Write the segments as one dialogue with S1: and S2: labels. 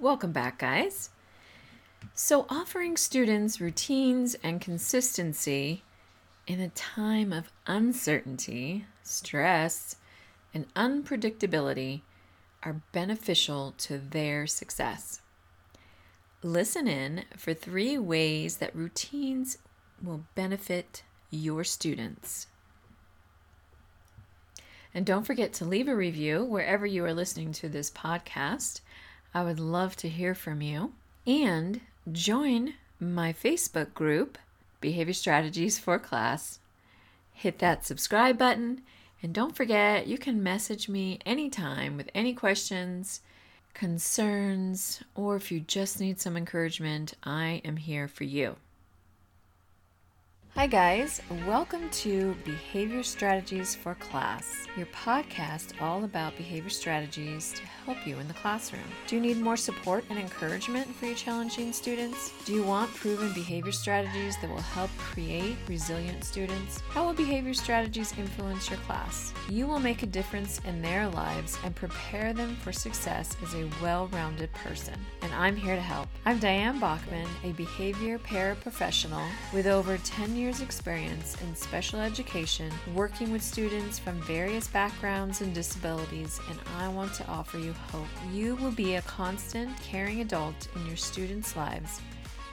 S1: Welcome back, guys. So, offering students routines and consistency in a time of uncertainty, stress, and unpredictability are beneficial to their success. Listen in for three ways that routines will benefit your students. And don't forget to leave a review wherever you are listening to this podcast. I would love to hear from you. And join my Facebook group, Behavior Strategies for Class. Hit that subscribe button. And don't forget, you can message me anytime with any questions, concerns, or if you just need some encouragement, I am here for you. Hi, guys. Welcome to Behavior Strategies for Class, your podcast all about behavior strategies to help you in the classroom. Do you need more support and encouragement for your challenging students? Do you want proven behavior strategies that will help create resilient students? How will behavior strategies influence your class? You will make a difference in their lives and prepare them for success as a well rounded person. And I'm here to help. I'm Diane Bachman, a behavior paraprofessional with over 10 years' experience in special education, working with students from various backgrounds and disabilities, and I want to offer you hope. You will be a constant, caring adult in your students' lives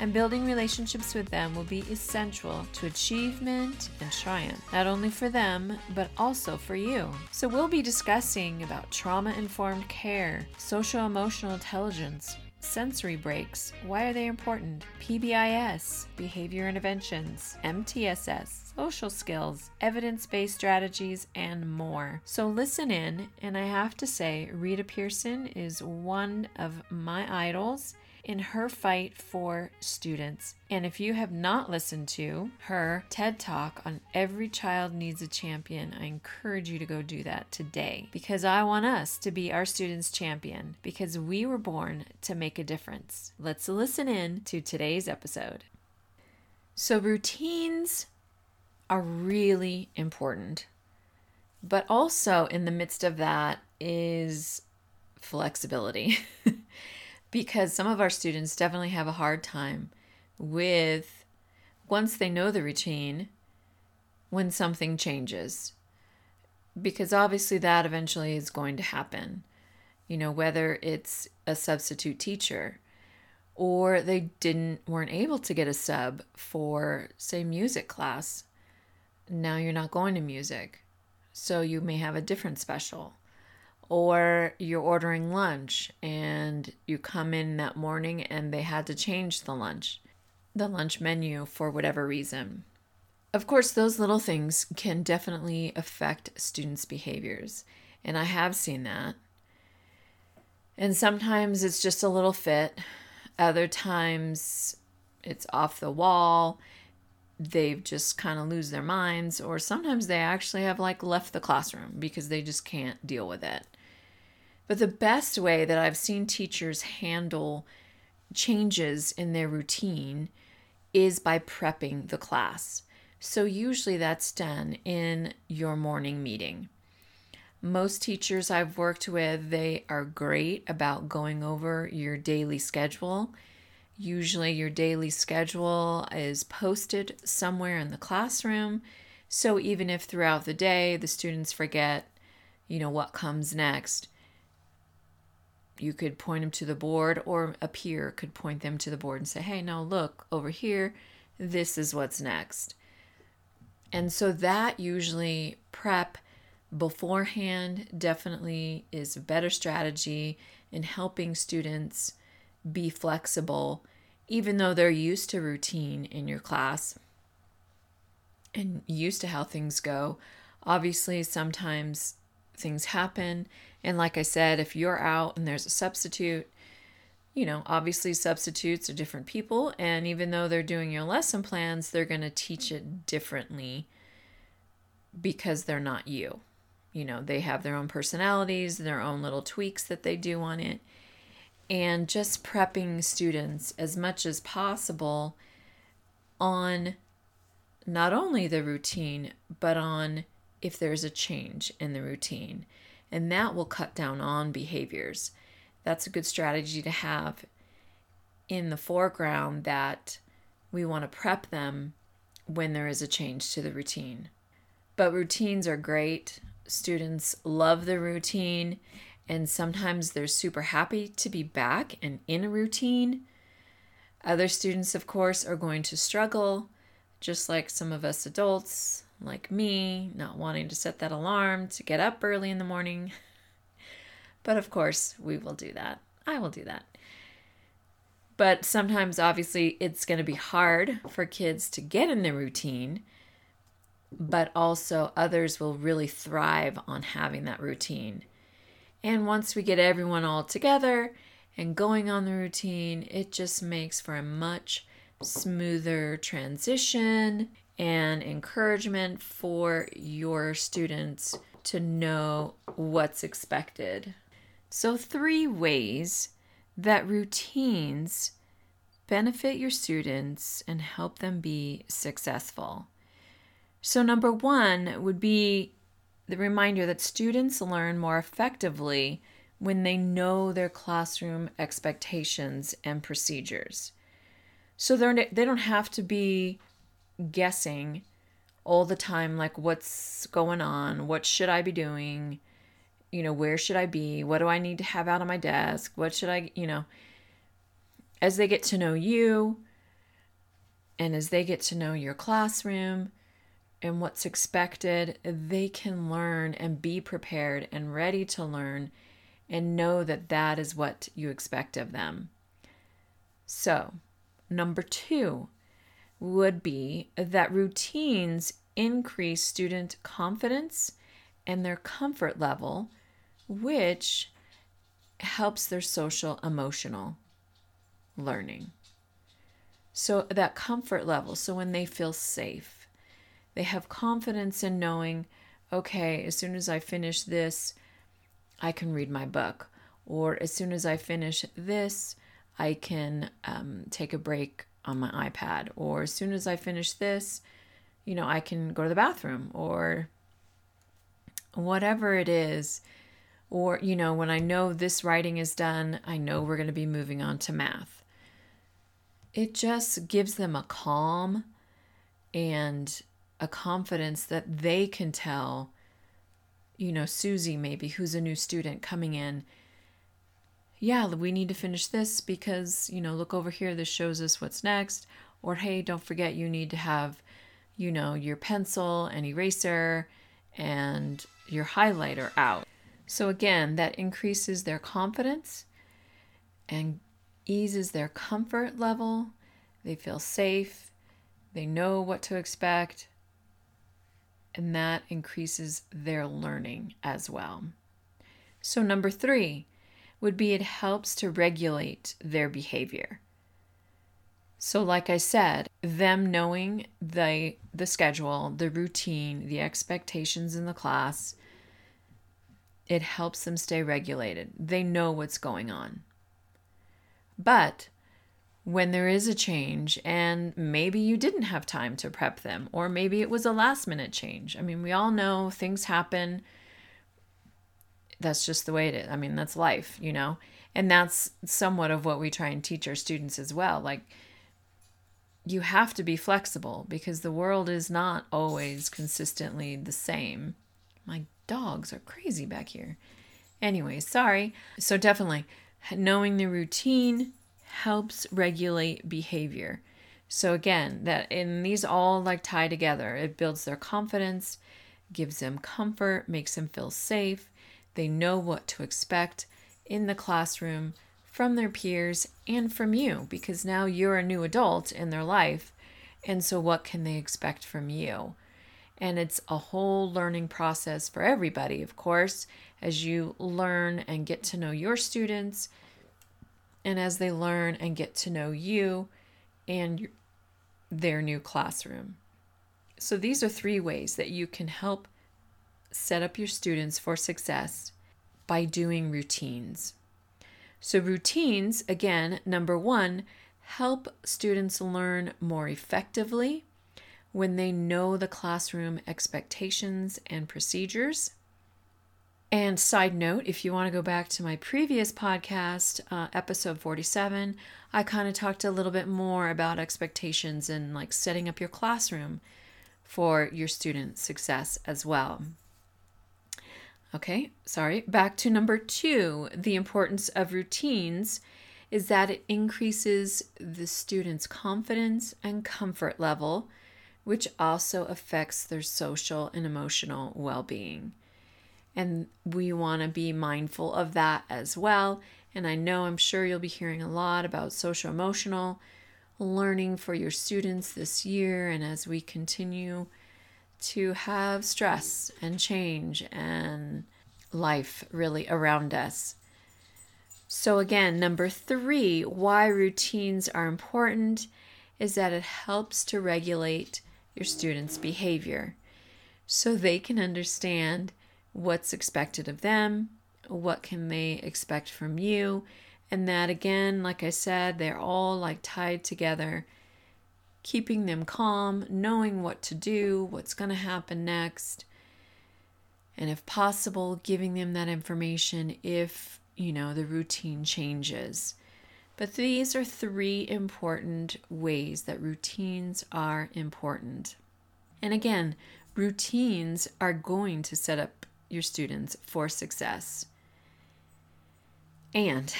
S1: and building relationships with them will be essential to achievement and triumph, not only for them, but also for you. So, we'll be discussing about trauma informed care, social emotional intelligence, sensory breaks, why are they important, PBIS, behavior interventions, MTSS, social skills, evidence based strategies, and more. So listen in, and I have to say, Rita Pierson is one of my idols in her fight for students. And if you have not listened to her TED Talk on Every Child Needs a Champion, I encourage you to go do that today because I want us to be our students' champion because we were born to make a difference. Let's listen in to today's episode. So, routines are really important, but also in the midst of that is flexibility. because some of our students definitely have a hard time with once they know the routine when something changes. Because obviously that eventually is going to happen. You know whether it's a substitute teacher or they didn't weren't able to get a sub for say music class now you're not going to music. So you may have a different special or you're ordering lunch and you come in that morning and they had to change the lunch, the lunch menu for whatever reason. Of course, those little things can definitely affect students' behaviors, and I have seen that. And sometimes it's just a little fit, other times it's off the wall. They've just kind of lose their minds, or sometimes they actually have like left the classroom because they just can't deal with it. But the best way that I've seen teachers handle changes in their routine is by prepping the class. So, usually that's done in your morning meeting. Most teachers I've worked with, they are great about going over your daily schedule. Usually, your daily schedule is posted somewhere in the classroom. So, even if throughout the day the students forget, you know, what comes next, you could point them to the board, or a peer could point them to the board and say, hey, now look over here, this is what's next. And so that usually prep beforehand definitely is a better strategy in helping students be flexible, even though they're used to routine in your class and used to how things go. Obviously, sometimes things happen and like I said, if you're out and there's a substitute, you know, obviously substitutes are different people. And even though they're doing your lesson plans, they're going to teach it differently because they're not you. You know, they have their own personalities, their own little tweaks that they do on it. And just prepping students as much as possible on not only the routine, but on if there's a change in the routine and that will cut down on behaviors that's a good strategy to have in the foreground that we want to prep them when there is a change to the routine. But routines are great. Students love the routine, and sometimes they're super happy to be back and in a routine. Other students, of course, are going to struggle, just like some of us adults, like me, not wanting to set that alarm to get up early in the morning. but of course, we will do that. I will do that. But sometimes, obviously, it's going to be hard for kids to get in the routine, but also others will really thrive on having that routine. And once we get everyone all together and going on the routine, it just makes for a much smoother transition and encouragement for your students to know what's expected. So, three ways that routines benefit your students and help them be successful. So, number one would be the reminder that students learn more effectively when they know their classroom expectations and procedures. So they're, they don't have to be guessing all the time, like what's going on, what should I be doing, you know, where should I be? What do I need to have out on my desk? What should I, you know, as they get to know you and as they get to know your classroom and what's expected, they can learn and be prepared and ready to learn and know that that is what you expect of them. So, number two would be that routines increase student confidence and their comfort level which helps their social emotional learning. So, that comfort level, so when they feel safe, they have confidence in knowing, okay, as soon as I finish this, I can read my book. Or as soon as I finish this, I can um, take a break on my iPad. Or as soon as I finish this, you know, I can go to the bathroom or whatever it is or, you know, when I know this writing is done, I know we're going to be moving on to math. It just gives them a calm and a confidence that they can tell, you know, Susie, maybe, who's a new student coming in, yeah, we need to finish this because, you know, look over here, this shows us what's next. Or, hey, don't forget you need to have, you know, your pencil and eraser and your highlighter out. So, again, that increases their confidence and eases their comfort level. They feel safe, they know what to expect, and that increases their learning as well. So, number three would be it helps to regulate their behavior. So, like I said, them knowing the, the schedule, the routine, the expectations in the class it helps them stay regulated. They know what's going on. But when there is a change, and maybe you didn't have time to prep them, or maybe it was a last minute change. I mean, we all know things happen. That's just the way it is. I mean, that's life, you know? And that's somewhat of what we try and teach our students as well. Like, you have to be flexible because the world is not always consistently the same. My dogs are crazy back here. Anyway, sorry. So, definitely, knowing the routine helps regulate behavior. So, again, that in these all like tie together, it builds their confidence, gives them comfort, makes them feel safe. They know what to expect in the classroom from their peers and from you because now you're a new adult in their life. And so, what can they expect from you? And it's a whole learning process for everybody, of course, as you learn and get to know your students, and as they learn and get to know you and their new classroom. So, these are three ways that you can help set up your students for success by doing routines. So, routines, again, number one, help students learn more effectively when they know the classroom expectations and procedures. And side note, if you want to go back to my previous podcast, uh, episode 47, I kind of talked a little bit more about expectations and like setting up your classroom for your student success as well. Okay, sorry. Back to number two the importance of routines is that it increases the student's confidence and comfort level, which also affects their social and emotional well being. And we want to be mindful of that as well. And I know I'm sure you'll be hearing a lot about social emotional learning for your students this year. And as we continue to have stress and change and life really around us. So, again, number three, why routines are important is that it helps to regulate your students' behavior so they can understand what's expected of them, what can they expect from you, and that again, like I said, they're all like tied together, keeping them calm, knowing what to do, what's going to happen next, and if possible, giving them that information if, you know, the routine changes. But these are three important ways that routines are important. And again, routines are going to set up your students for success. And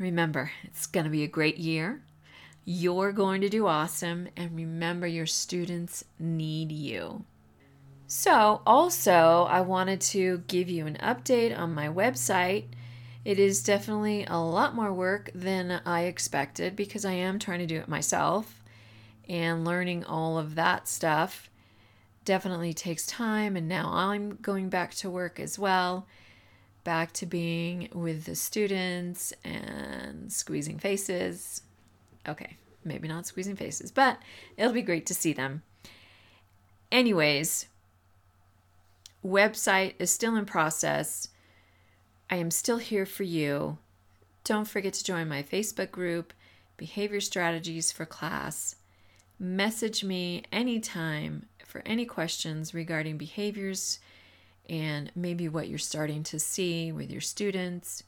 S1: remember, it's going to be a great year. You're going to do awesome. And remember, your students need you. So, also, I wanted to give you an update on my website. It is definitely a lot more work than I expected because I am trying to do it myself and learning all of that stuff definitely takes time. And now I'm going back to work as well, back to being with the students and squeezing faces. Okay, maybe not squeezing faces, but it'll be great to see them. Anyways, website is still in process. I am still here for you. Don't forget to join my Facebook group, Behavior Strategies for Class. Message me anytime for any questions regarding behaviors and maybe what you're starting to see with your students.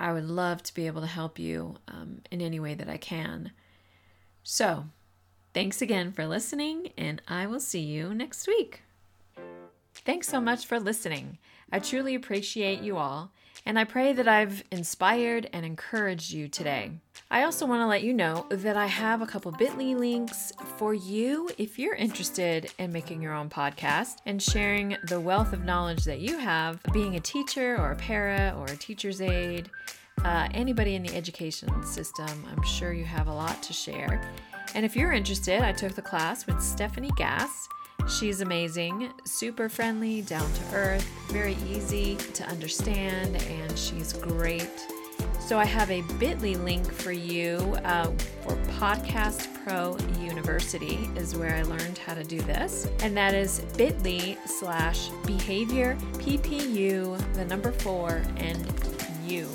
S1: I would love to be able to help you um, in any way that I can. So, thanks again for listening, and I will see you next week. Thanks so much for listening. I truly appreciate you all and I pray that I've inspired and encouraged you today. I also want to let you know that I have a couple bit.ly links for you if you're interested in making your own podcast and sharing the wealth of knowledge that you have being a teacher or a para or a teacher's aide. Uh, anybody in the education system, I'm sure you have a lot to share. And if you're interested, I took the class with Stephanie Gass She's amazing, super friendly, down to earth, very easy to understand, and she's great. So I have a bit.ly link for you uh, for Podcast Pro University is where I learned how to do this. And that is bit.ly slash behavior PPU, the number four, and U,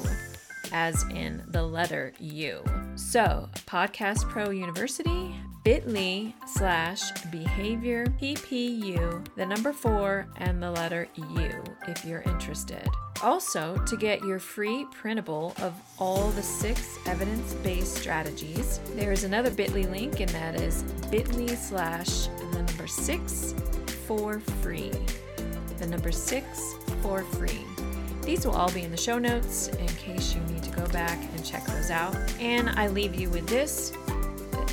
S1: as in the letter U. So Podcast Pro University, bit.ly slash behavior PPU, the number four, and the letter U if you're interested. Also, to get your free printable of all the six evidence based strategies, there is another bit.ly link, and that is bit.ly slash the number six for free. The number six for free. These will all be in the show notes in case you need to go back and check those out. And I leave you with this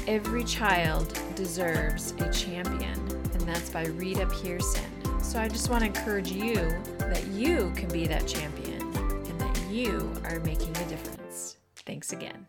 S1: Every child deserves a champion, and that's by Rita Pierson. So I just want to encourage you that you can be that champion and that you are making a difference. Thanks again.